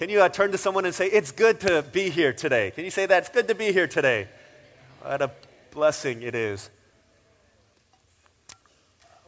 Can you uh, turn to someone and say, It's good to be here today? Can you say that? It's good to be here today. What a blessing it is.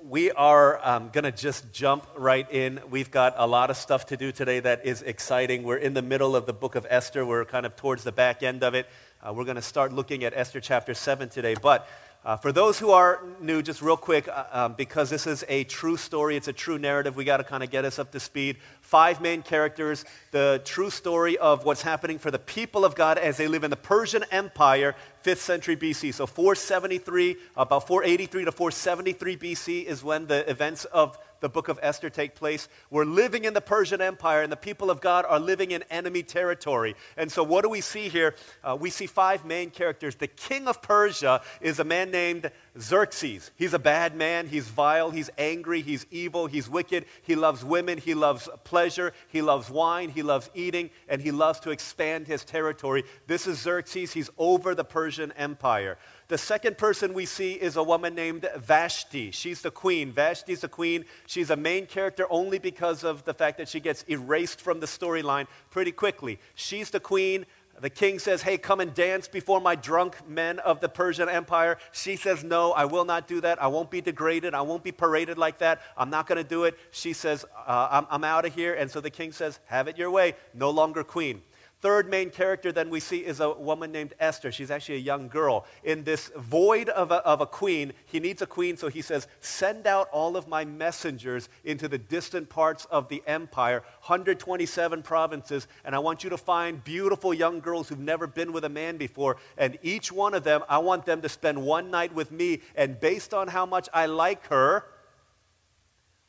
We are um, going to just jump right in. We've got a lot of stuff to do today that is exciting. We're in the middle of the book of Esther, we're kind of towards the back end of it. Uh, we're going to start looking at Esther chapter 7 today. But uh, for those who are new, just real quick, uh, um, because this is a true story, it's a true narrative, we got to kind of get us up to speed. Five main characters, the true story of what's happening for the people of God as they live in the Persian Empire, 5th century BC. So 473, about 483 to 473 BC is when the events of the book of Esther take place. We're living in the Persian Empire, and the people of God are living in enemy territory. And so, what do we see here? Uh, we see five main characters. The king of Persia is a man named Xerxes. He's a bad man. He's vile. He's angry. He's evil. He's wicked. He loves women. He loves pleasure. He loves wine. He loves eating. And he loves to expand his territory. This is Xerxes. He's over the Persian Empire. The second person we see is a woman named Vashti. She's the queen. Vashti's the queen. She's a main character only because of the fact that she gets erased from the storyline pretty quickly. She's the queen. The king says, Hey, come and dance before my drunk men of the Persian Empire. She says, No, I will not do that. I won't be degraded. I won't be paraded like that. I'm not going to do it. She says, uh, I'm, I'm out of here. And so the king says, Have it your way. No longer queen. Third main character then we see is a woman named Esther. She's actually a young girl. In this void of a, of a queen, he needs a queen, so he says, Send out all of my messengers into the distant parts of the empire, 127 provinces, and I want you to find beautiful young girls who've never been with a man before. And each one of them, I want them to spend one night with me, and based on how much I like her,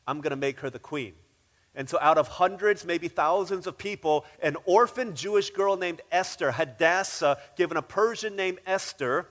I'm going to make her the queen. And so, out of hundreds, maybe thousands of people, an orphan Jewish girl named Esther, Hadassah, given a Persian name Esther,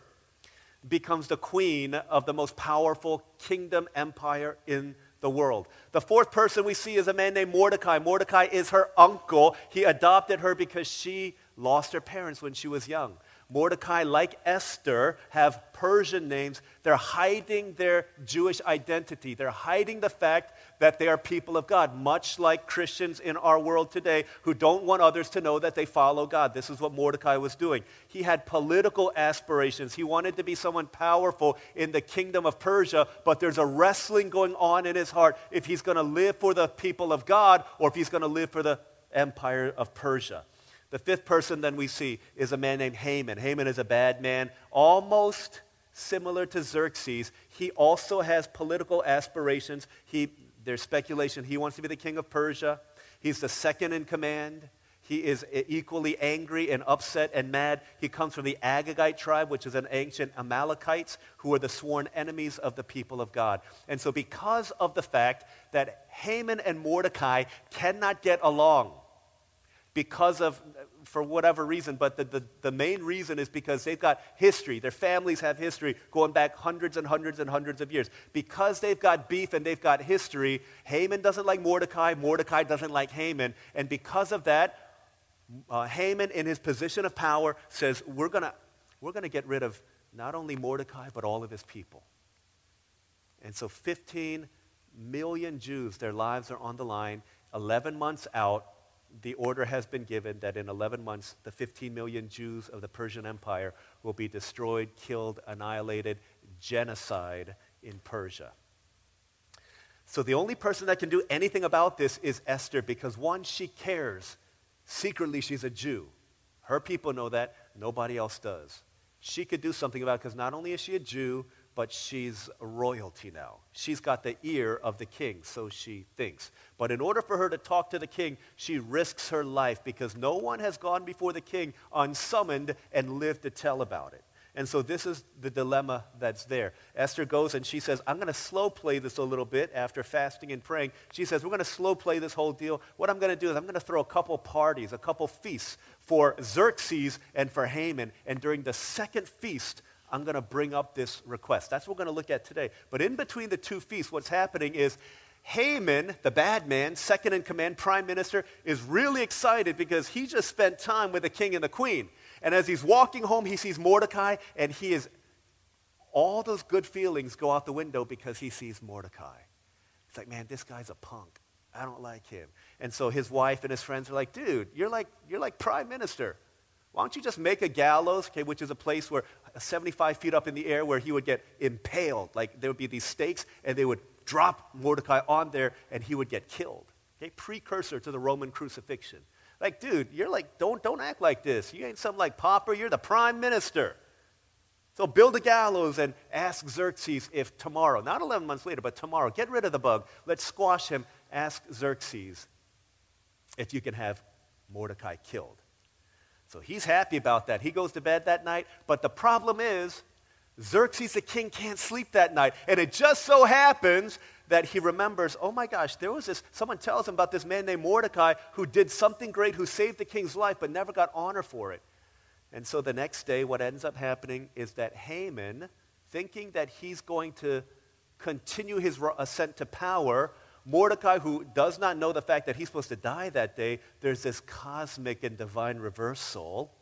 becomes the queen of the most powerful kingdom empire in the world. The fourth person we see is a man named Mordecai. Mordecai is her uncle. He adopted her because she lost her parents when she was young. Mordecai, like Esther, have Persian names. They're hiding their Jewish identity. They're hiding the fact that they are people of God, much like Christians in our world today who don't want others to know that they follow God. This is what Mordecai was doing. He had political aspirations. He wanted to be someone powerful in the kingdom of Persia, but there's a wrestling going on in his heart if he's going to live for the people of God or if he's going to live for the empire of Persia. The fifth person then we see is a man named Haman. Haman is a bad man, almost similar to Xerxes. He also has political aspirations. He, there's speculation he wants to be the king of Persia. He's the second in command. He is equally angry and upset and mad. He comes from the Agagite tribe, which is an ancient Amalekites who are the sworn enemies of the people of God. And so, because of the fact that Haman and Mordecai cannot get along, because of, for whatever reason, but the, the, the, main reason is because they've got history. Their families have history going back hundreds and hundreds and hundreds of years. Because they've got beef and they've got history, Haman doesn't like Mordecai, Mordecai doesn't like Haman. And because of that, uh, Haman, in his position of power, says, We're going we're going to get rid of not only Mordecai, but all of his people. And so 15 million Jews, their lives are on the line. 11 months out, the order has been given that in 11 months, the 15 million Jews of the Persian Empire will be destroyed, killed, annihilated, genocide in Persia. So the only person that can do anything about this is Esther because, one, she cares. Secretly, she's a Jew. Her people know that. Nobody else does. She could do something about it because not only is she a Jew, but she's royalty now. She's got the ear of the king, so she thinks. But in order for her to talk to the king, she risks her life because no one has gone before the king unsummoned and lived to tell about it. And so this is the dilemma that's there. Esther goes and she says, I'm going to slow play this a little bit after fasting and praying. She says, We're going to slow play this whole deal. What I'm going to do is I'm going to throw a couple parties, a couple feasts for Xerxes and for Haman. And during the second feast, I'm going to bring up this request. That's what we're going to look at today. But in between the two feasts, what's happening is Haman, the bad man, second in command, prime minister, is really excited because he just spent time with the king and the queen. And as he's walking home, he sees Mordecai, and he is, all those good feelings go out the window because he sees Mordecai. It's like, man, this guy's a punk. I don't like him. And so his wife and his friends are like, dude, you're like, you're like prime minister. Why don't you just make a gallows, okay, which is a place where 75 feet up in the air where he would get impaled. Like there would be these stakes and they would drop Mordecai on there and he would get killed. Okay, precursor to the Roman crucifixion. Like, dude, you're like, don't, don't act like this. You ain't some like pauper, you're the prime minister. So build a gallows and ask Xerxes if tomorrow, not 11 months later, but tomorrow, get rid of the bug. Let's squash him. Ask Xerxes if you can have Mordecai killed. So he's happy about that. He goes to bed that night, but the problem is Xerxes the king can't sleep that night. And it just so happens that he remembers, oh my gosh, there was this, someone tells him about this man named Mordecai who did something great, who saved the king's life, but never got honor for it. And so the next day, what ends up happening is that Haman, thinking that he's going to continue his ascent to power, Mordecai, who does not know the fact that he's supposed to die that day, there's this cosmic and divine reversal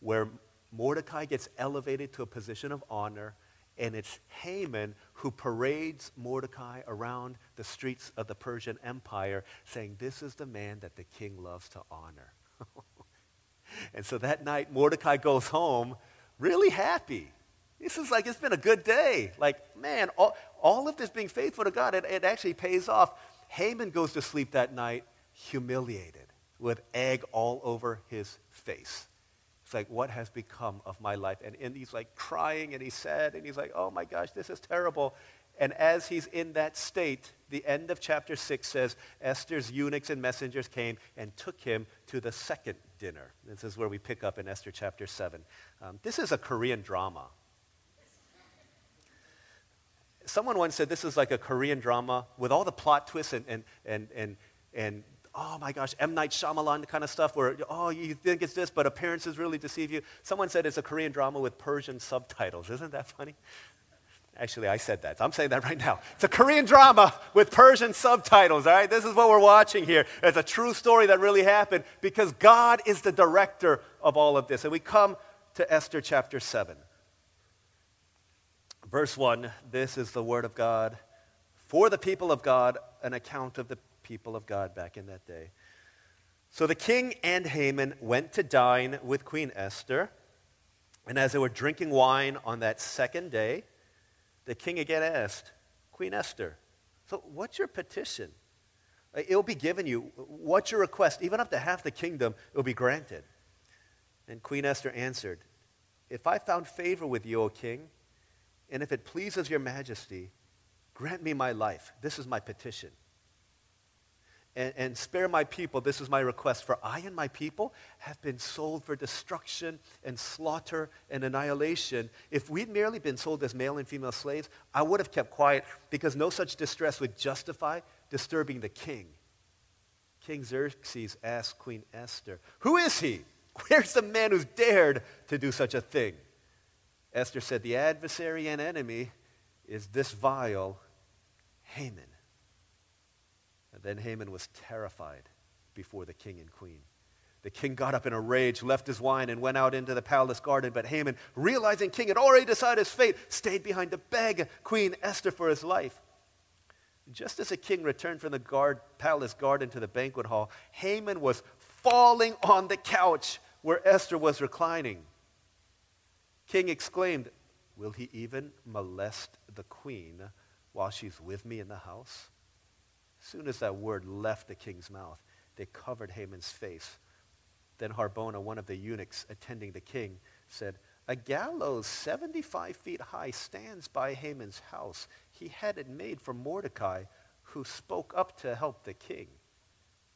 where Mordecai gets elevated to a position of honor, and it's Haman who parades Mordecai around the streets of the Persian Empire, saying, This is the man that the king loves to honor. and so that night, Mordecai goes home really happy. This is like, it's been a good day. Like, man, all, all of this being faithful to God, it, it actually pays off. Haman goes to sleep that night humiliated with egg all over his face. It's like, what has become of my life? And, and he's like crying and he's sad and he's like, oh my gosh, this is terrible. And as he's in that state, the end of chapter 6 says Esther's eunuchs and messengers came and took him to the second dinner. This is where we pick up in Esther chapter 7. Um, this is a Korean drama someone once said this is like a Korean drama with all the plot twists and, and, and, and, and oh my gosh, M. Night Shyamalan kind of stuff where, oh, you think it's this, but appearances really deceive you. Someone said it's a Korean drama with Persian subtitles. Isn't that funny? Actually, I said that. I'm saying that right now. It's a Korean drama with Persian subtitles, all right? This is what we're watching here. It's a true story that really happened because God is the director of all of this. And we come to Esther chapter 7. Verse 1 This is the word of God for the people of God, an account of the people of God back in that day. So the king and Haman went to dine with Queen Esther. And as they were drinking wine on that second day, the king again asked, Queen Esther, so what's your petition? Uh, it'll be given you. What's your request? Even up to half the kingdom, it'll be granted. And Queen Esther answered, If I found favor with you, O king, and if it pleases your majesty, grant me my life. This is my petition. And, and, spare my people. This is my request. For I and my people have been sold for destruction and slaughter and annihilation. If we'd merely been sold as male and female slaves, I would have kept quiet because no such distress would justify disturbing the king. King Xerxes asked Queen Esther, Who is he? Where's the man who's dared to do such a thing? Esther said, The adversary and enemy is this vile Haman. And then Haman was terrified before the king and queen. The king got up in a rage, left his wine, and went out into the palace garden. But Haman, realizing king had already decided his fate, stayed behind to beg Queen Esther for his life. Just as the king returned from the guard, palace garden to the banquet hall, Haman was falling on the couch where Esther was reclining king exclaimed, Will he even molest the queen while she's with me in the house? As soon as that word left the king's mouth, they covered Haman's face. Then Harbona, one of the eunuchs attending the king, said, A gallows 75 feet high stands by Haman's house. He had it made for Mordecai, who spoke up to help the king.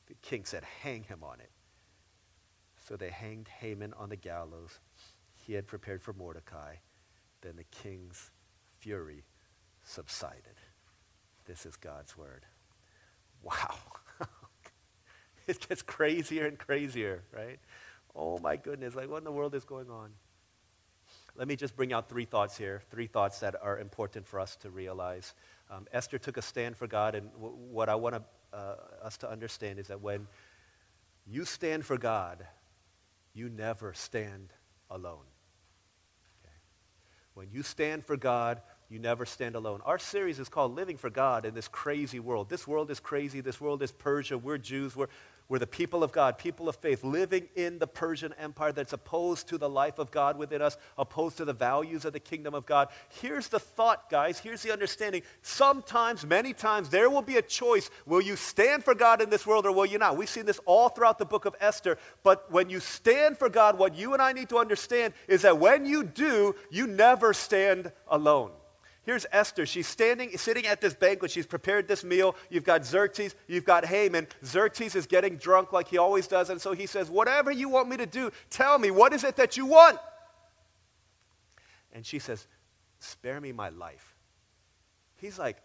The king said, Hang him on it. So they hanged Haman on the gallows he had prepared for Mordecai, then the king's fury subsided. This is God's word. Wow. it gets crazier and crazier, right? Oh my goodness, like what in the world is going on? Let me just bring out three thoughts here, three thoughts that are important for us to realize. Um, Esther took a stand for God, and w- what I want uh, us to understand is that when you stand for God, you never stand alone. When you stand for God, you never stand alone. Our series is called Living for God in this crazy world. This world is crazy. This world is Persia. We're Jews. We're, we're the people of God, people of faith, living in the Persian Empire that's opposed to the life of God within us, opposed to the values of the kingdom of God. Here's the thought, guys. Here's the understanding. Sometimes, many times, there will be a choice. Will you stand for God in this world or will you not? We've seen this all throughout the book of Esther. But when you stand for God, what you and I need to understand is that when you do, you never stand alone. Here's Esther. She's standing, sitting at this banquet. She's prepared this meal. You've got Xerxes. You've got Haman. Xerxes is getting drunk like he always does. And so he says, Whatever you want me to do, tell me. What is it that you want? And she says, Spare me my life. He's like,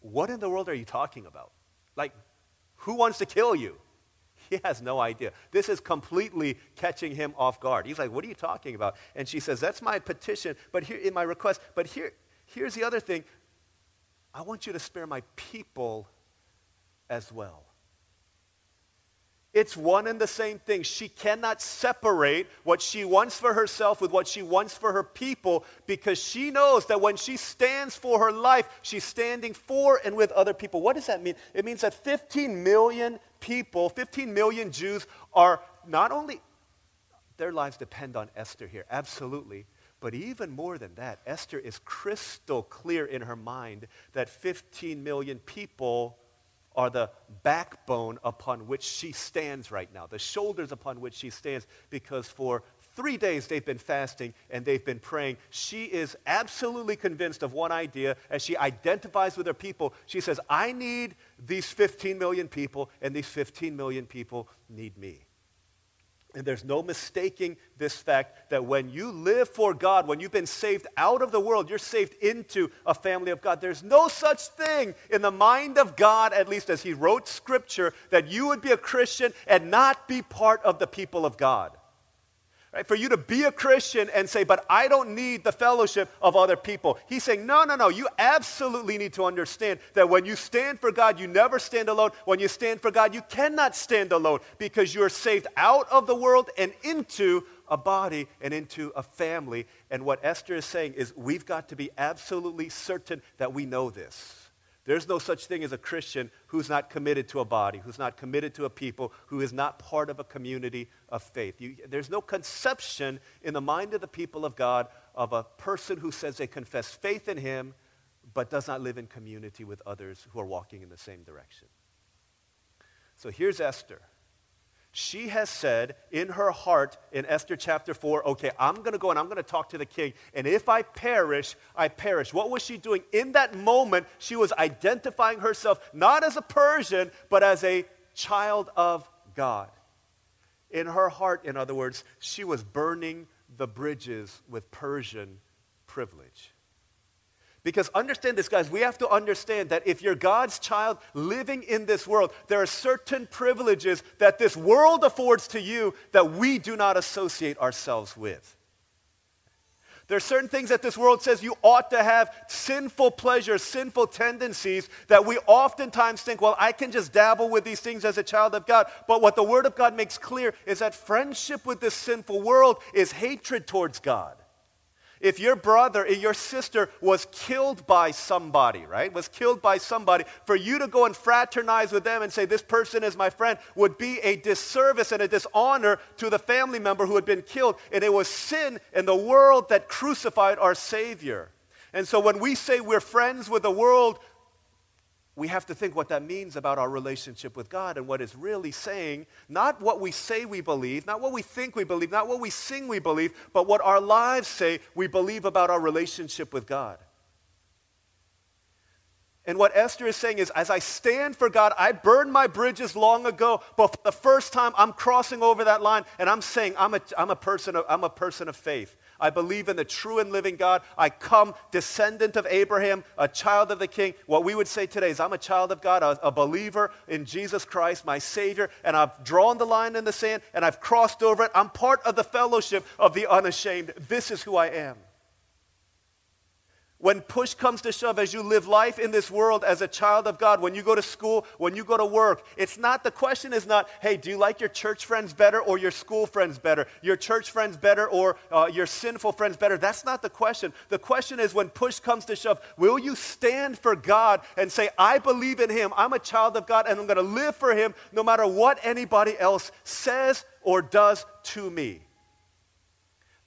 What in the world are you talking about? Like, who wants to kill you? He has no idea. This is completely catching him off guard. He's like, What are you talking about? And she says, That's my petition, but here in my request, but here, Here's the other thing I want you to spare my people as well. It's one and the same thing. She cannot separate what she wants for herself with what she wants for her people because she knows that when she stands for her life, she's standing for and with other people. What does that mean? It means that 15 million people, 15 million Jews are not only, their lives depend on Esther here, absolutely. But even more than that, Esther is crystal clear in her mind that 15 million people are the backbone upon which she stands right now, the shoulders upon which she stands, because for three days they've been fasting and they've been praying. She is absolutely convinced of one idea as she identifies with her people. She says, I need these 15 million people, and these 15 million people need me. And there's no mistaking this fact that when you live for God, when you've been saved out of the world, you're saved into a family of God. There's no such thing in the mind of God, at least as He wrote Scripture, that you would be a Christian and not be part of the people of God. Right? For you to be a Christian and say, but I don't need the fellowship of other people. He's saying, no, no, no. You absolutely need to understand that when you stand for God, you never stand alone. When you stand for God, you cannot stand alone because you're saved out of the world and into a body and into a family. And what Esther is saying is, we've got to be absolutely certain that we know this. There's no such thing as a Christian who's not committed to a body, who's not committed to a people, who is not part of a community of faith. You, there's no conception in the mind of the people of God of a person who says they confess faith in Him but does not live in community with others who are walking in the same direction. So here's Esther she has said in her heart in Esther chapter 4, okay, I'm going to go and I'm going to talk to the king. And if I perish, I perish. What was she doing? In that moment, she was identifying herself not as a Persian, but as a child of God. In her heart, in other words, she was burning the bridges with Persian privilege. Because understand this, guys, we have to understand that if you're God's child living in this world, there are certain privileges that this world affords to you that we do not associate ourselves with. There are certain things that this world says you ought to have sinful pleasures, sinful tendencies that we oftentimes think, well, I can just dabble with these things as a child of God. But what the Word of God makes clear is that friendship with this sinful world is hatred towards God. If your brother or your sister was killed by somebody, right? Was killed by somebody, for you to go and fraternize with them and say, This person is my friend, would be a disservice and a dishonor to the family member who had been killed. And it was sin in the world that crucified our Savior. And so when we say we're friends with the world, we have to think what that means about our relationship with God and what it's really saying. Not what we say we believe, not what we think we believe, not what we sing we believe, but what our lives say we believe about our relationship with God. And what Esther is saying is, as I stand for God, I burned my bridges long ago, but for the first time, I'm crossing over that line, and I'm saying, I'm a, I'm a, person, of, I'm a person of faith. I believe in the true and living God. I come descendant of Abraham, a child of the king. What we would say today is I'm a child of God, a, a believer in Jesus Christ, my Savior, and I've drawn the line in the sand and I've crossed over it. I'm part of the fellowship of the unashamed. This is who I am. When push comes to shove, as you live life in this world as a child of God, when you go to school, when you go to work, it's not, the question is not, hey, do you like your church friends better or your school friends better? Your church friends better or uh, your sinful friends better? That's not the question. The question is, when push comes to shove, will you stand for God and say, I believe in Him, I'm a child of God, and I'm going to live for Him no matter what anybody else says or does to me?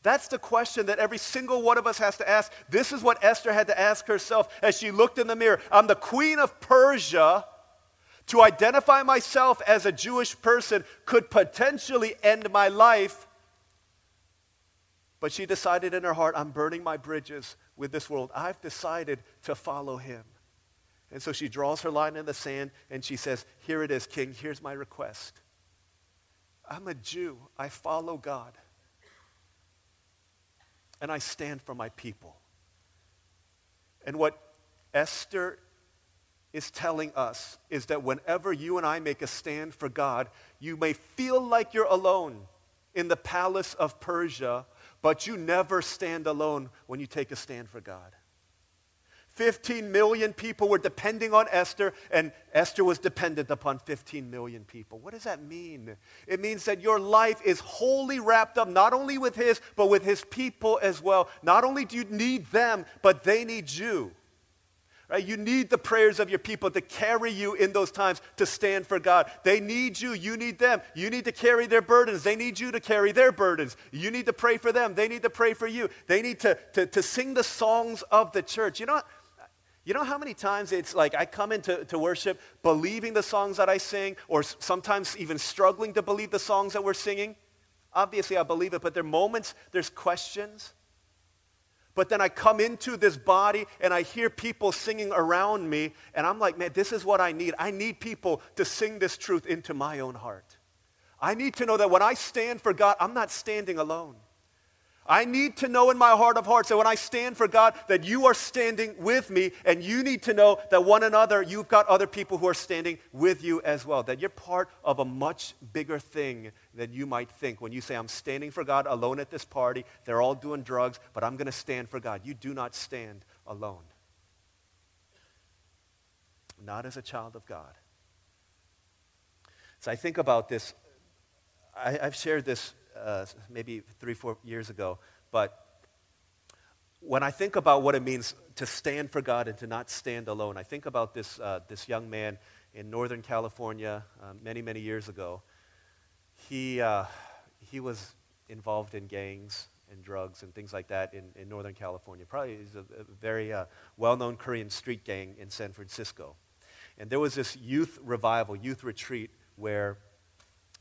That's the question that every single one of us has to ask. This is what Esther had to ask herself as she looked in the mirror. I'm the queen of Persia. To identify myself as a Jewish person could potentially end my life. But she decided in her heart, I'm burning my bridges with this world. I've decided to follow him. And so she draws her line in the sand and she says, Here it is, King. Here's my request. I'm a Jew. I follow God and I stand for my people. And what Esther is telling us is that whenever you and I make a stand for God, you may feel like you're alone in the palace of Persia, but you never stand alone when you take a stand for God. 15 million people were depending on Esther, and Esther was dependent upon 15 million people. What does that mean? It means that your life is wholly wrapped up not only with His, but with His people as well. Not only do you need them, but they need you. Right? You need the prayers of your people to carry you in those times to stand for God. They need you. You need them. You need to carry their burdens. They need you to carry their burdens. You need to pray for them. They need to pray for you. They need to, to, to sing the songs of the church. You know what? You know how many times it's like I come into to worship believing the songs that I sing, or sometimes even struggling to believe the songs that we're singing? Obviously, I believe it, but there are moments, there's questions. But then I come into this body and I hear people singing around me, and I'm like, man, this is what I need. I need people to sing this truth into my own heart. I need to know that when I stand for God, I'm not standing alone. I need to know in my heart of hearts that when I stand for God, that you are standing with me, and you need to know that one another, you've got other people who are standing with you as well. That you're part of a much bigger thing than you might think. When you say, I'm standing for God alone at this party, they're all doing drugs, but I'm going to stand for God. You do not stand alone. Not as a child of God. So I think about this. I, have shared this uh, maybe three, four years ago. But when I think about what it means to stand for God and to not stand alone, I think about this, uh, this young man in Northern California uh, many, many years ago. He, uh, he was involved in gangs and drugs and things like that in, in Northern California. Probably he's a, a very uh, well-known Korean street gang in San Francisco. And there was this youth revival, youth retreat, where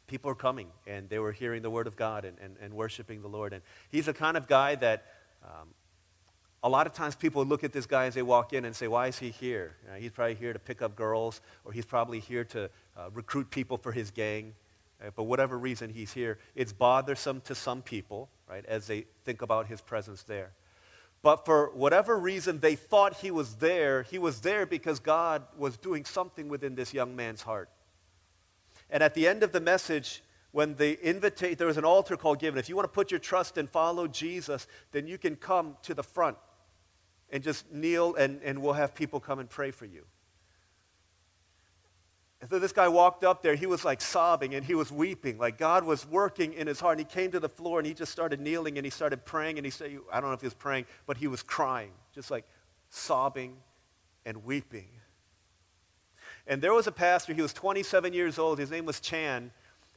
people were coming and they were hearing the word of God and, and, and worshiping the Lord. And he's the kind of guy that um, a lot of times people look at this guy as they walk in and say, Why is he here? You know, he's probably here to pick up girls, or he's probably here to uh, recruit people for his gang. Uh, but whatever reason he's here, it's bothersome to some people, right, as they think about his presence there. But for whatever reason they thought he was there, he was there because God was doing something within this young man's heart. And at the end of the message, when the invitation, there was an altar call given. If you want to put your trust and follow Jesus, then you can come to the front and just kneel, and, and we'll have people come and pray for you. And so this guy walked up there, he was like sobbing and he was weeping, like God was working in his heart. And he came to the floor and he just started kneeling and he started praying. And he said, I don't know if he was praying, but he was crying, just like sobbing and weeping. And there was a pastor, he was 27 years old, his name was Chan.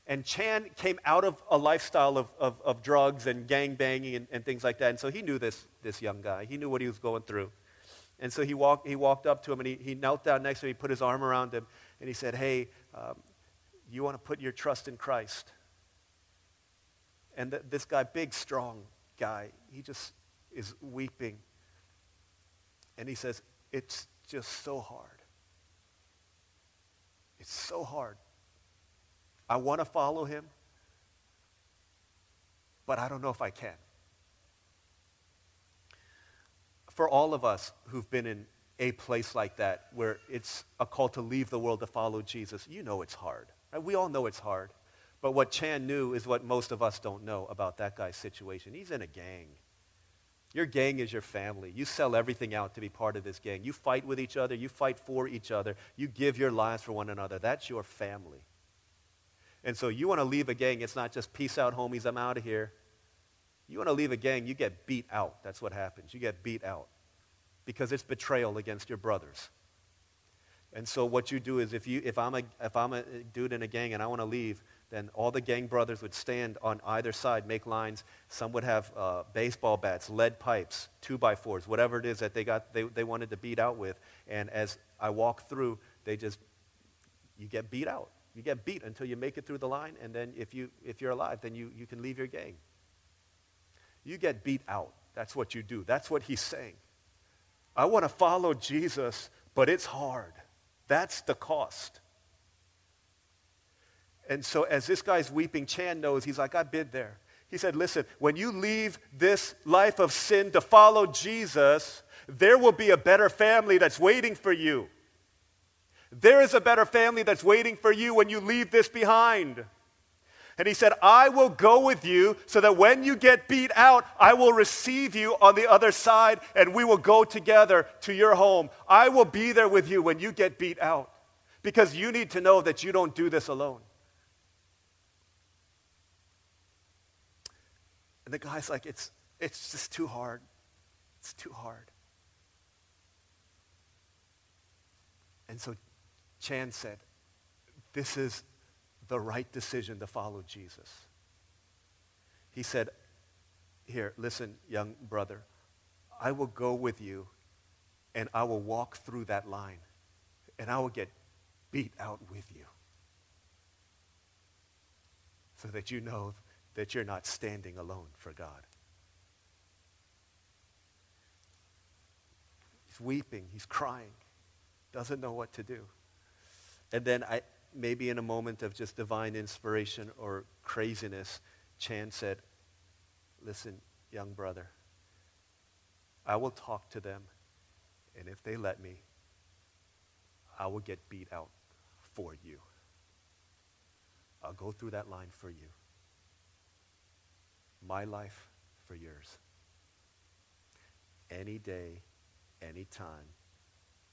And Chan came out of a lifestyle of, of, of drugs and gang banging and, and, things like that. And so he knew this, this young guy. He knew what he was going through. And so he walked, he walked up to him and he, he knelt down next to him. He put his arm around him and he said, Hey, um, you want to put your trust in Christ? And th- this guy, big, strong guy, he just is weeping. And he says, It's just so hard. It's so hard. I want to follow him, but I don't know if I can. For all of us who've been in a place like that where it's a call to leave the world to follow Jesus, you know it's hard. Right? We all know it's hard. But what Chan knew is what most of us don't know about that guy's situation. He's in a gang. Your gang is your family. You sell everything out to be part of this gang. You fight with each other. You fight for each other. You give your lives for one another. That's your family. And so you want to leave a gang, it's not just peace out, homies, I'm out of here. You want to leave a gang, you get beat out. That's what happens. You get beat out because it's betrayal against your brothers. And so what you do is if, you, if, I'm, a, if I'm a dude in a gang and I want to leave, then all the gang brothers would stand on either side, make lines. Some would have uh, baseball bats, lead pipes, two by fours, whatever it is that they, got, they, they wanted to beat out with. And as I walk through, they just, you get beat out. You get beat until you make it through the line, and then if, you, if you're alive, then you, you can leave your gang. You get beat out. That's what you do. That's what he's saying. I want to follow Jesus, but it's hard. That's the cost. And so as this guy's weeping, Chan knows, he's like, I've been there. He said, listen, when you leave this life of sin to follow Jesus, there will be a better family that's waiting for you. There is a better family that's waiting for you when you leave this behind. And he said, I will go with you so that when you get beat out, I will receive you on the other side and we will go together to your home. I will be there with you when you get beat out because you need to know that you don't do this alone. And the guy's like, it's, it's just too hard. It's too hard. And so Chan said, This is the right decision to follow Jesus. He said, Here, listen, young brother, I will go with you and I will walk through that line and I will get beat out with you so that you know that you're not standing alone for God. He's weeping, he's crying, doesn't know what to do. And then I, maybe in a moment of just divine inspiration or craziness, Chan said, listen, young brother, I will talk to them, and if they let me, I will get beat out for you. I'll go through that line for you. My life for yours. Any day, any time,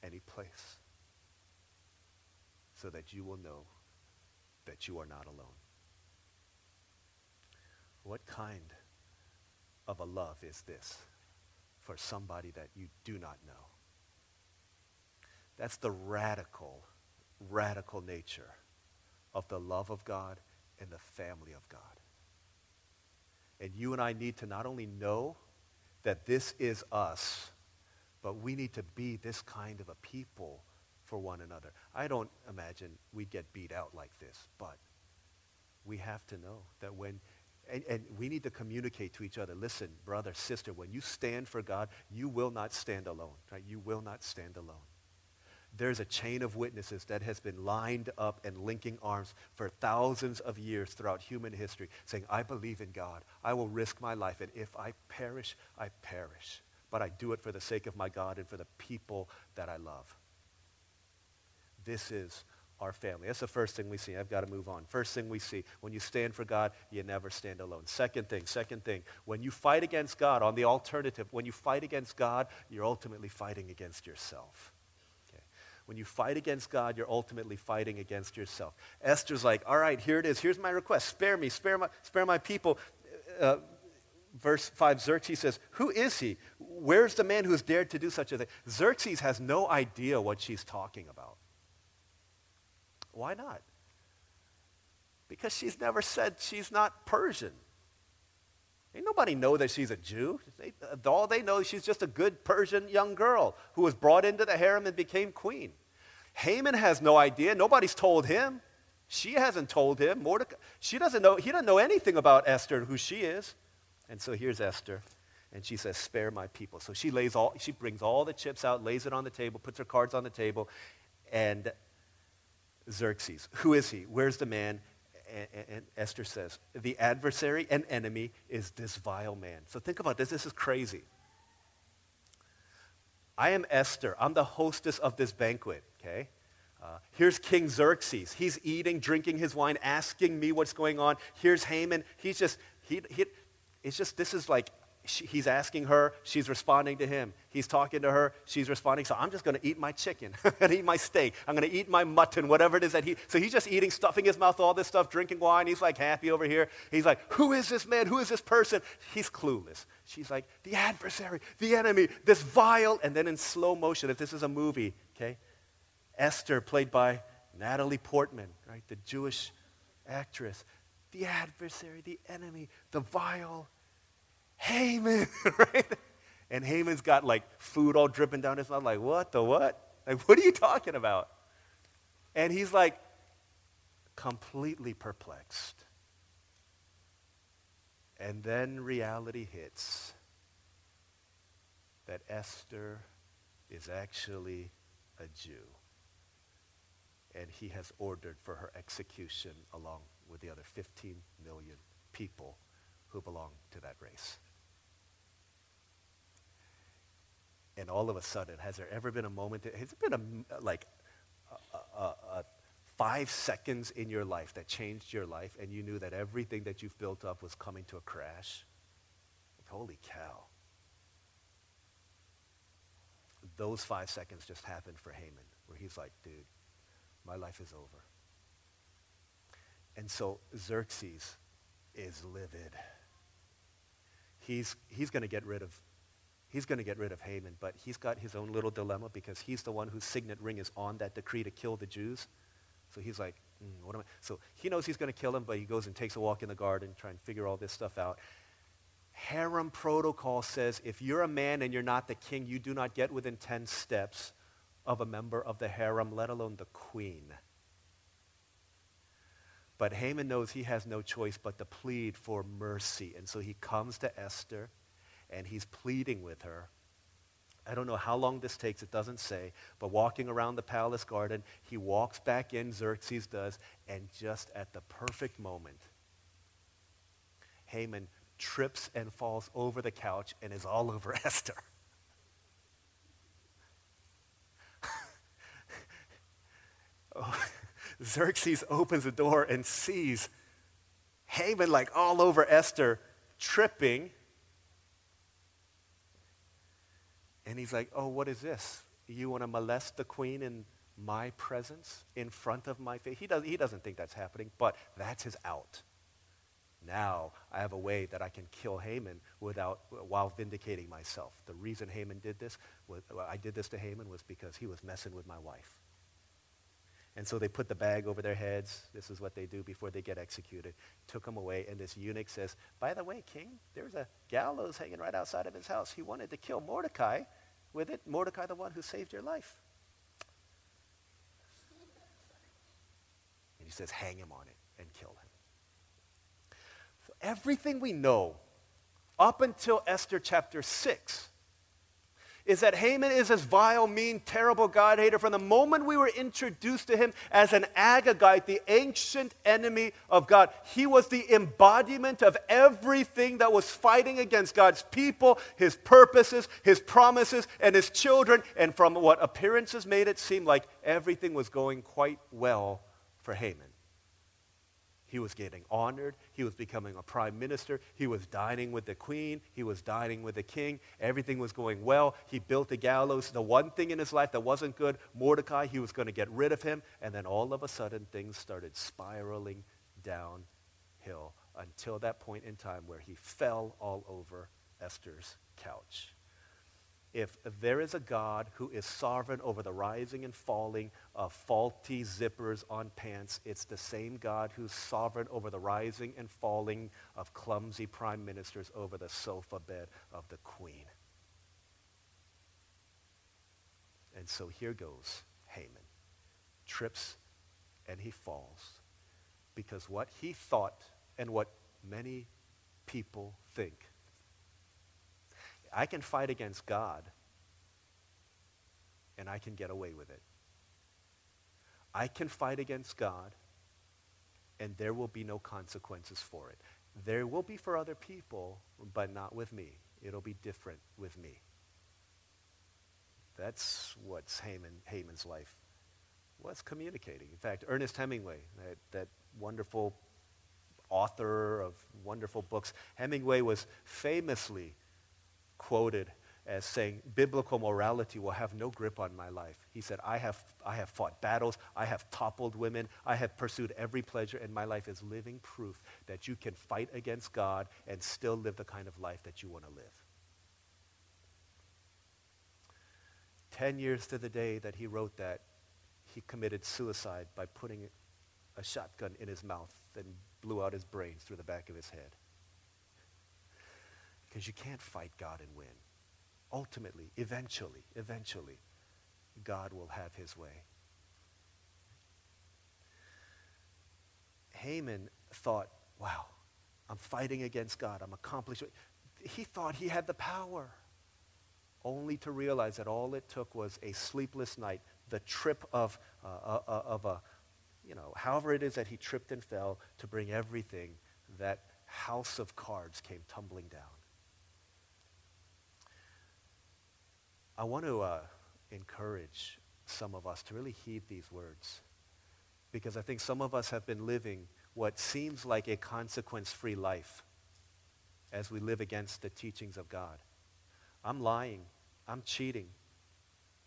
any place so that you will know that you are not alone. What kind of a love is this for somebody that you do not know? That's the radical, radical nature of the love of God and the family of God. And you and I need to not only know that this is us, but we need to be this kind of a people for one another. I don't imagine we'd get beat out like this, but we have to know that when, and, and, we need to communicate to each other, listen, brother, sister, when you stand for God, you will not stand alone, right? You will not stand alone. There's a chain of witnesses that has been lined up and linking arms for thousands of years throughout human history, saying, I believe in God. I will risk my life, and if I perish, I perish. But I do it for the sake of my God and for the people that I love. This is our family. That's the first thing we see. I've got to move on. First thing we see, when you stand for God, you never stand alone. Second thing, second thing, when you fight against God, on the alternative, when you fight against God, you're ultimately fighting against yourself. Okay? When you fight against God, you're ultimately fighting against yourself. Esther's like, all right, here it is. Here's my request. Spare me, spare my, spare my people. Uh, verse 5, Xerxes says, Who is he? Where's the man who's dared to do such a thing? Xerxes has no idea what she's talking about. Why not? Because she's never said she's not Persian. Ain't nobody know that she's a Jew. They, uh, all they know is she's just a good Persian young girl who was brought into the harem and became queen. Haman has no idea. Nobody's told him. She hasn't told him. Mordecai, she doesn't know. He doesn't know anything about Esther, and who she is. And so here's Esther, and she says, "Spare my people." So she lays all. She brings all the chips out, lays it on the table, puts her cards on the table, and Xerxes. Who is he? Where's the man? And, and, Esther says, the adversary and enemy is this vile man. So think about this. This is crazy. I am Esther. I'm the hostess of this banquet, okay? Uh, here's King Xerxes. He's eating, drinking his wine, asking me what's going on. Here's Haman. He's just, he, he, it's just, this is like she, he's asking her, she's responding to him. He's talking to her, she's responding. So I'm just going to eat my chicken. I'm going to eat my steak. I'm going to eat my mutton, whatever it is that he. So he's just eating, stuffing his mouth, all this stuff, drinking wine. He's like happy over here. He's like, who is this man? Who is this person? He's clueless. She's like, the adversary, the enemy, this vile. And then in slow motion, if this is a movie, okay, Esther, played by Natalie Portman, right, the Jewish actress, the adversary, the enemy, the vile Haman, right? And Haman's got like food all dripping down his mouth, like, what the what? Like, what are you talking about? And he's like completely perplexed. And then reality hits that Esther is actually a Jew. And he has ordered for her execution along with the other 15 million people who belong to that race. And all of a sudden, has there ever been a moment, that, has it been a, like a, a, a five seconds in your life that changed your life and you knew that everything that you've built up was coming to a crash? Like, holy cow. Those five seconds just happened for Haman, where he's like, dude, my life is over. And so Xerxes is livid. He's, he's going to get rid of he's going to get rid of Haman, but he's got his own little dilemma because he's the one whose signet ring is on that decree to kill the Jews. So he's like, mm, what am I? So he knows he's going to kill him, but he goes and takes a walk in the garden, trying to figure all this stuff out. Harem protocol says if you're a man and you're not the king, you do not get within 10 steps of a member of the harem, let alone the queen. But Haman knows he has no choice but to plead for mercy. And so he comes to Esther and he's pleading with her. I don't know how long this takes, it doesn't say, but walking around the palace garden, he walks back in, Xerxes does, and just at the perfect moment, Haman trips and falls over the couch and is all over Esther. oh, Xerxes opens the door and sees Haman like all over Esther, tripping And he's like, Oh, what is this? You want to molest the queen in my presence, in front of my face? He, does, he doesn't think that's happening, but that's his out. Now I have a way that I can kill Haman without, while vindicating myself. The reason Haman did this, was, I did this to Haman was because he was messing with my wife. And so they put the bag over their heads. This is what they do before they get executed. Took him away, and this eunuch says, By the way, king, there's a gallows hanging right outside of his house. He wanted to kill Mordecai with it. Mordecai, the one who saved your life. And he says, Hang him on it and kill him. So everything we know up until Esther chapter 6 is that Haman is this vile, mean, terrible God hater from the moment we were introduced to him as an Agagite, the ancient enemy of God. He was the embodiment of everything that was fighting against God's people, his purposes, his promises, and his children. And from what appearances made it seem like everything was going quite well for Haman. He was getting honored. He was becoming a prime minister. He was dining with the queen. He was dining with the king. Everything was going well. He built a gallows. The one thing in his life that wasn't good, Mordecai, he was going to get rid of him. And then all of a sudden, things started spiraling downhill until that point in time where he fell all over Esther's couch if there is a God who is sovereign over the rising and falling of faulty zippers on pants, it's the same God who's sovereign over the rising and falling of clumsy prime ministers over the sofa bed of the queen. And so here goes Haman. Trips and he falls because what he thought and what many people think I can fight against God and I can get away with it. I can fight against God and there will be no consequences for it. There will be for other people, but not with me. It'll be different with me. That's what's Haman, Haman's life was communicating. In fact, Ernest Hemingway, that, that wonderful author of wonderful books, Hemingway was famously quoted as saying, biblical morality will have no grip on my life. He said, I have, I have fought battles, I have toppled women, I have pursued every pleasure, and my life is living proof that you can fight against God and still live the kind of life that you want to live. Ten years to the day that he wrote that, he committed suicide by putting a shotgun in his mouth and blew out his brains through the back of his head. Because you can't fight God and win ultimately, eventually, eventually, God will have his way. Haman thought, wow, I'm fighting against God. I'm accomplishing. He thought he had the power, only to realize that all it took was a sleepless night, the trip of, uh, uh, uh of a, you know, however it is that he tripped and fell to bring everything, that house of cards came tumbling down. I want to uh, encourage some of us to really heed these words because I think some of us have been living what seems like a consequence-free life as we live against the teachings of God. I'm lying. I'm cheating.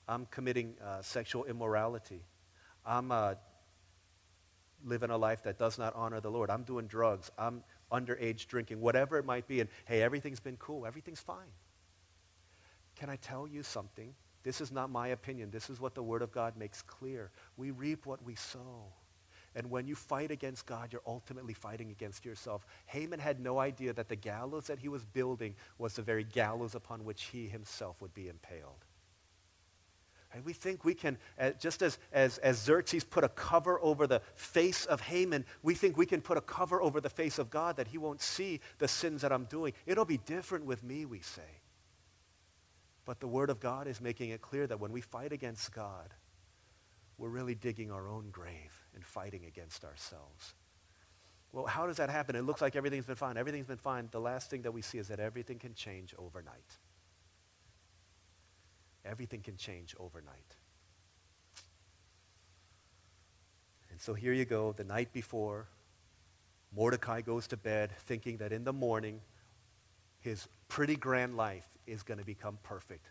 I'm committing uh, sexual immorality. I'm uh, living a life that does not honor the Lord. I'm doing drugs. I'm underage drinking, whatever it might be. And hey, everything's been cool. Everything's fine. Can I tell you something? This is not my opinion. This is what the Word of God makes clear. We reap what we sow. And when you fight against God, you're ultimately fighting against yourself. Haman had no idea that the gallows that he was building was the very gallows upon which he himself would be impaled. And we think we can, uh, just as, as, as Xerxes put a cover over the face of Haman, we think we can put a cover over the face of God that he won't see the sins that I'm doing. It'll be different with me, we say. But the Word of God is making it clear that when we fight against God, we're really digging our own grave and fighting against ourselves. Well, how does that happen? It looks like everything's been fine. Everything's been fine. The last thing that we see is that everything can change overnight. Everything can change overnight. And so here you go, the night before, Mordecai goes to bed thinking that in the morning, his pretty grand life is going to become perfect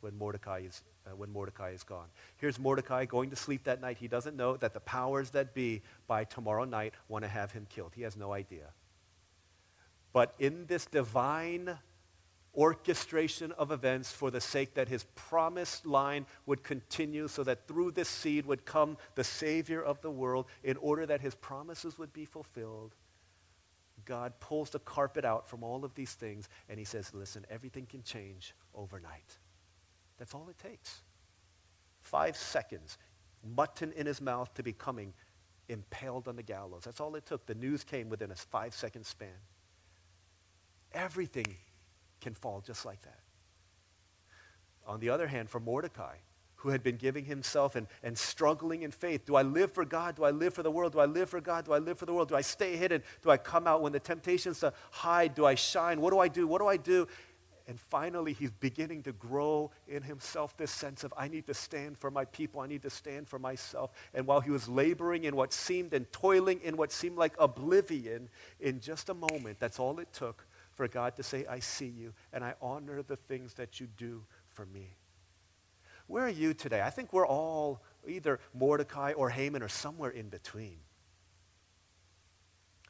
when Mordecai is, uh, when Mordecai is gone. Here's Mordecai going to sleep that night. He doesn't know that the powers that be by tomorrow night want to have him killed. He has no idea. But in this divine orchestration of events for the sake that his promised line would continue so that through this seed would come the Savior of the world in order that his promises would be fulfilled, God pulls the carpet out from all of these things and he says, listen, everything can change overnight. That's all it takes. Five seconds, mutton in his mouth to becoming impaled on the gallows. That's all it took. The news came within a five second span. Everything can fall just like that. On the other hand, for Mordecai, who had been giving himself and, and struggling in faith. Do I live for God? Do I live for the world? Do I live for God? Do I live for the world? Do I stay hidden? Do I come out when the temptations to hide? Do I shine? What do I do? What do I do? And finally, he's beginning to grow in himself this sense of, I need to stand for my people. I need to stand for myself. And while he was laboring in what seemed and toiling in what seemed like oblivion, in just a moment, that's all it took for God to say, I see you and I honor the things that you do for me. Where are you today? I think we're all either Mordecai or Haman or somewhere in between.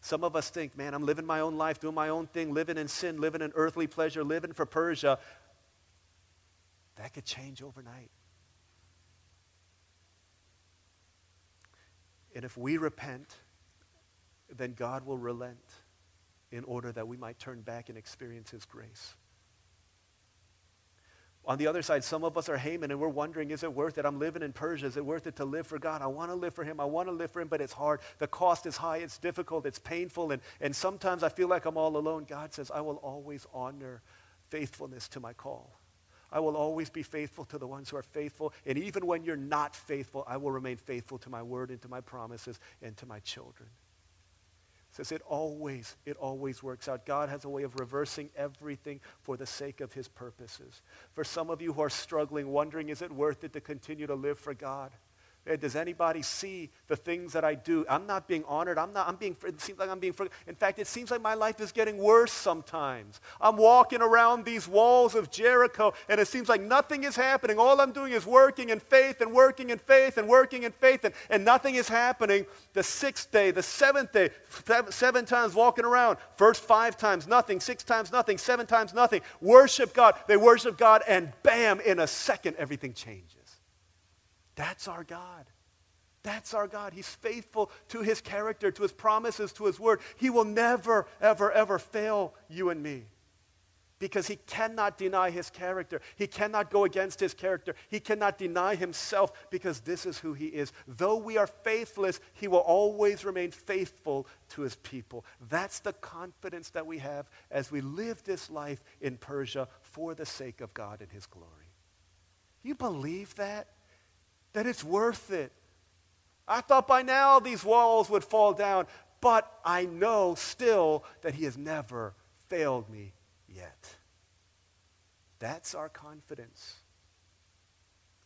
Some of us think, man, I'm living my own life, doing my own thing, living in sin, living in earthly pleasure, living for Persia. That could change overnight. And if we repent, then God will relent in order that we might turn back and experience his grace. On the other side, some of us are Haman and we're wondering, is it worth it? I'm living in Persia. Is it worth it to live for God? I want to live for Him. I want to live for Him, but it's hard. The cost is high. It's difficult. It's painful. And, and sometimes I feel like I'm all alone. God says, I will always honor faithfulness to my call. I will always be faithful to the ones who are faithful. And even when you're not faithful, I will remain faithful to my word and to my promises and to my children says it always, it always works out. God has a way of reversing everything for the sake of his purposes. For some of you who are struggling, wondering, is it worth it to continue to live for God? Hey, Does anybody see the things that I do? I'm not being honored. I'm not, I'm being, it seems like I'm being, in fact, it seems like my life is getting worse sometimes. I'm walking around these walls of Jericho and it seems like nothing is happening. All I'm doing is working in faith and working in faith and working in faith and, and nothing is happening. The sixth day, the seventh day, seven times walking around. First five times nothing, six times nothing, seven times nothing. Worship God. They worship God and bam, in a second, everything changes. That's our God. That's our God. He's faithful to his character, to his promises, to his word. He will never, ever, ever fail you and me because he cannot deny his character. He cannot go against his character. He cannot deny himself because this is who he is. Though we are faithless, he will always remain faithful to his people. That's the confidence that we have as we live this life in Persia for the sake of God and his glory. You believe that? That it's worth it. I thought by now these walls would fall down, but I know still that he has never failed me yet. That's our confidence.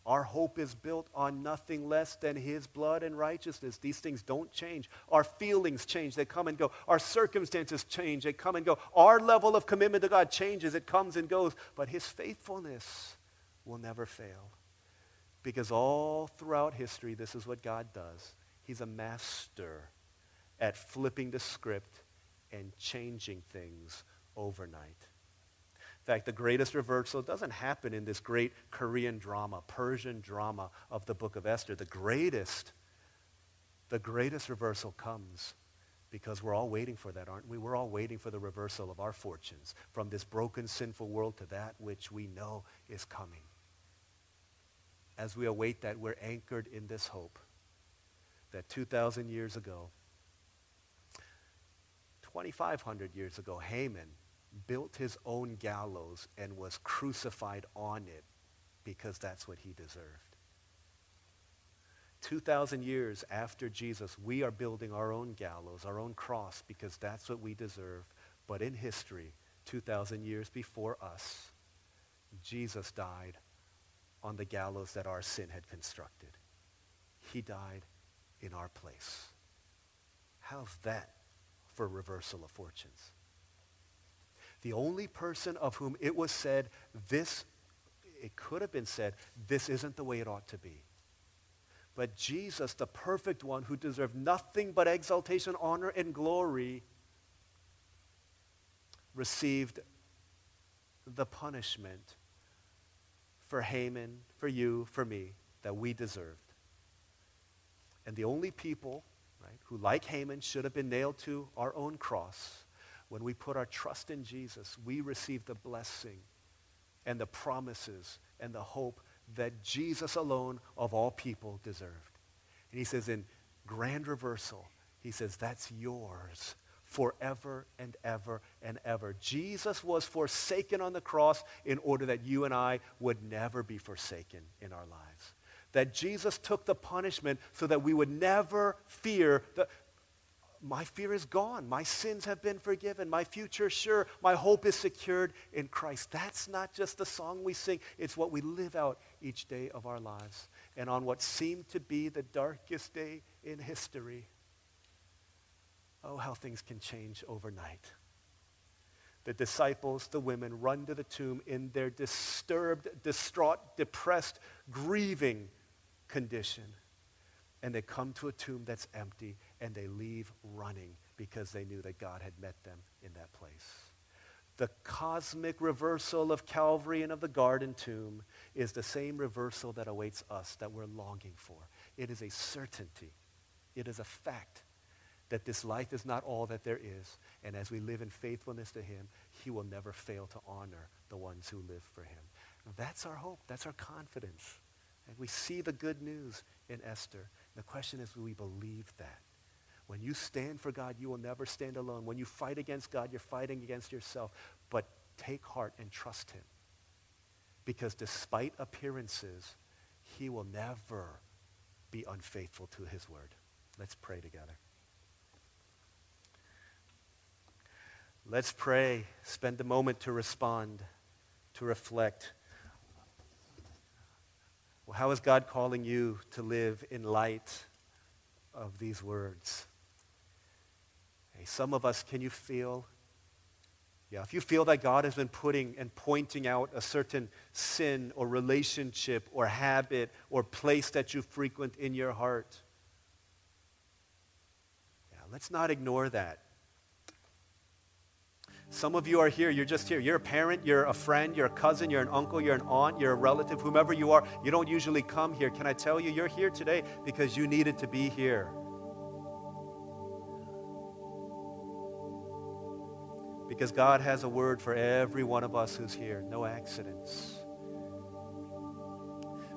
Our hope is built on nothing less than his blood and righteousness. These things don't change. Our feelings change, they come and go. Our circumstances change, they come and go. Our level of commitment to God changes, it comes and goes. But his faithfulness will never fail. Because all throughout history, this is what God does. He's a master at flipping the script and changing things overnight. In fact, the greatest reversal doesn't happen in this great Korean drama, Persian drama of the book of Esther. The greatest, the greatest reversal comes because we're all waiting for that, aren't we? We're all waiting for the reversal of our fortunes from this broken, sinful world to that which we know is coming. As we await that, we're anchored in this hope that 2,000 years ago, 2,500 years ago, Haman built his own gallows and was crucified on it because that's what he deserved. 2,000 years after Jesus, we are building our own gallows, our own cross, because that's what we deserve. But in history, 2,000 years before us, Jesus died on the gallows that our sin had constructed. He died in our place. How's that for reversal of fortunes? The only person of whom it was said, this, it could have been said, this isn't the way it ought to be. But Jesus, the perfect one who deserved nothing but exaltation, honor, and glory, received the punishment for Haman, for you, for me, that we deserved. And the only people, right, who like Haman should have been nailed to our own cross, when we put our trust in Jesus, we receive the blessing and the promises and the hope that Jesus alone of all people deserved. And he says in grand reversal, he says, that's yours forever and ever and ever. Jesus was forsaken on the cross in order that you and I would never be forsaken in our lives. That Jesus took the punishment so that we would never fear. The, my fear is gone. My sins have been forgiven. My future sure. My hope is secured in Christ. That's not just the song we sing. It's what we live out each day of our lives. And on what seemed to be the darkest day in history, Oh, how things can change overnight. The disciples, the women, run to the tomb in their disturbed, distraught, depressed, grieving condition. And they come to a tomb that's empty and they leave running because they knew that God had met them in that place. The cosmic reversal of Calvary and of the garden tomb is the same reversal that awaits us that we're longing for. It is a certainty. It is a fact that this life is not all that there is. And as we live in faithfulness to him, he will never fail to honor the ones who live for him. That's our hope. That's our confidence. And we see the good news in Esther. The question is, will we believe that? When you stand for God, you will never stand alone. When you fight against God, you're fighting against yourself. But take heart and trust him. Because despite appearances, he will never be unfaithful to his word. Let's pray together. Let's pray. Spend a moment to respond, to reflect. Well, how is God calling you to live in light of these words? Hey, some of us, can you feel? Yeah, if you feel that God has been putting and pointing out a certain sin or relationship or habit or place that you frequent in your heart, yeah, let's not ignore that. Some of you are here, you're just here. You're a parent, you're a friend, you're a cousin, you're an uncle, you're an aunt, you're a relative, whomever you are. You don't usually come here. Can I tell you, you're here today because you needed to be here. Because God has a word for every one of us who's here. No accidents.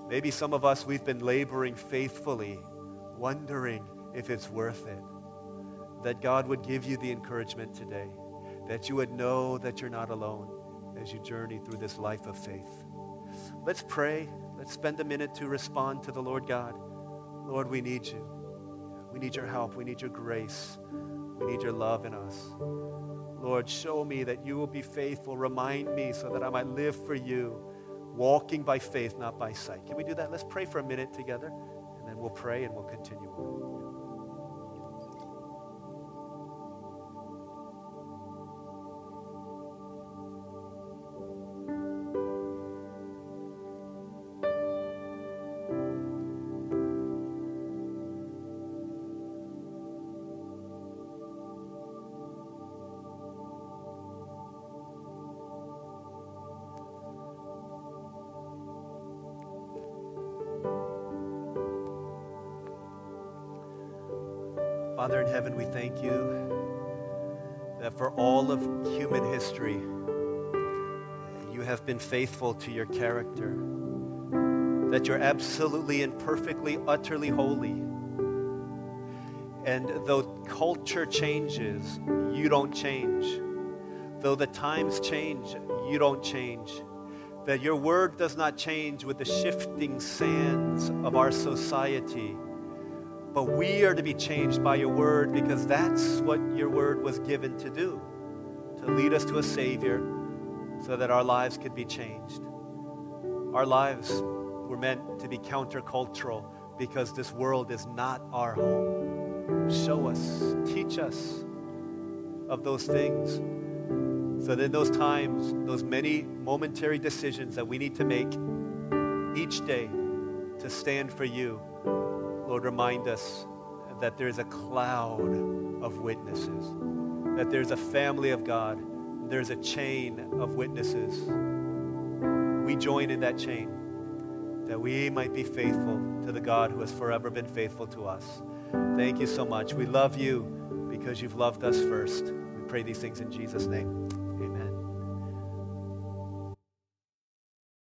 Maybe some of us, we've been laboring faithfully, wondering if it's worth it. That God would give you the encouragement today that you would know that you're not alone as you journey through this life of faith. Let's pray. Let's spend a minute to respond to the Lord God. Lord, we need you. We need your help. We need your grace. We need your love in us. Lord, show me that you will be faithful. Remind me so that I might live for you, walking by faith, not by sight. Can we do that? Let's pray for a minute together, and then we'll pray and we'll continue on. In heaven, we thank you that for all of human history, you have been faithful to your character, that you're absolutely and perfectly, utterly holy. And though culture changes, you don't change. Though the times change, you don't change. That your word does not change with the shifting sands of our society but we are to be changed by your word because that's what your word was given to do to lead us to a Savior so that our lives could be changed. Our lives were meant to be countercultural because this world is not our home. Show us, teach us of those things so that in those times, those many momentary decisions that we need to make each day to stand for you Lord, remind us that there's a cloud of witnesses, that there's a family of God, there's a chain of witnesses. We join in that chain that we might be faithful to the God who has forever been faithful to us. Thank you so much. We love you because you've loved us first. We pray these things in Jesus' name.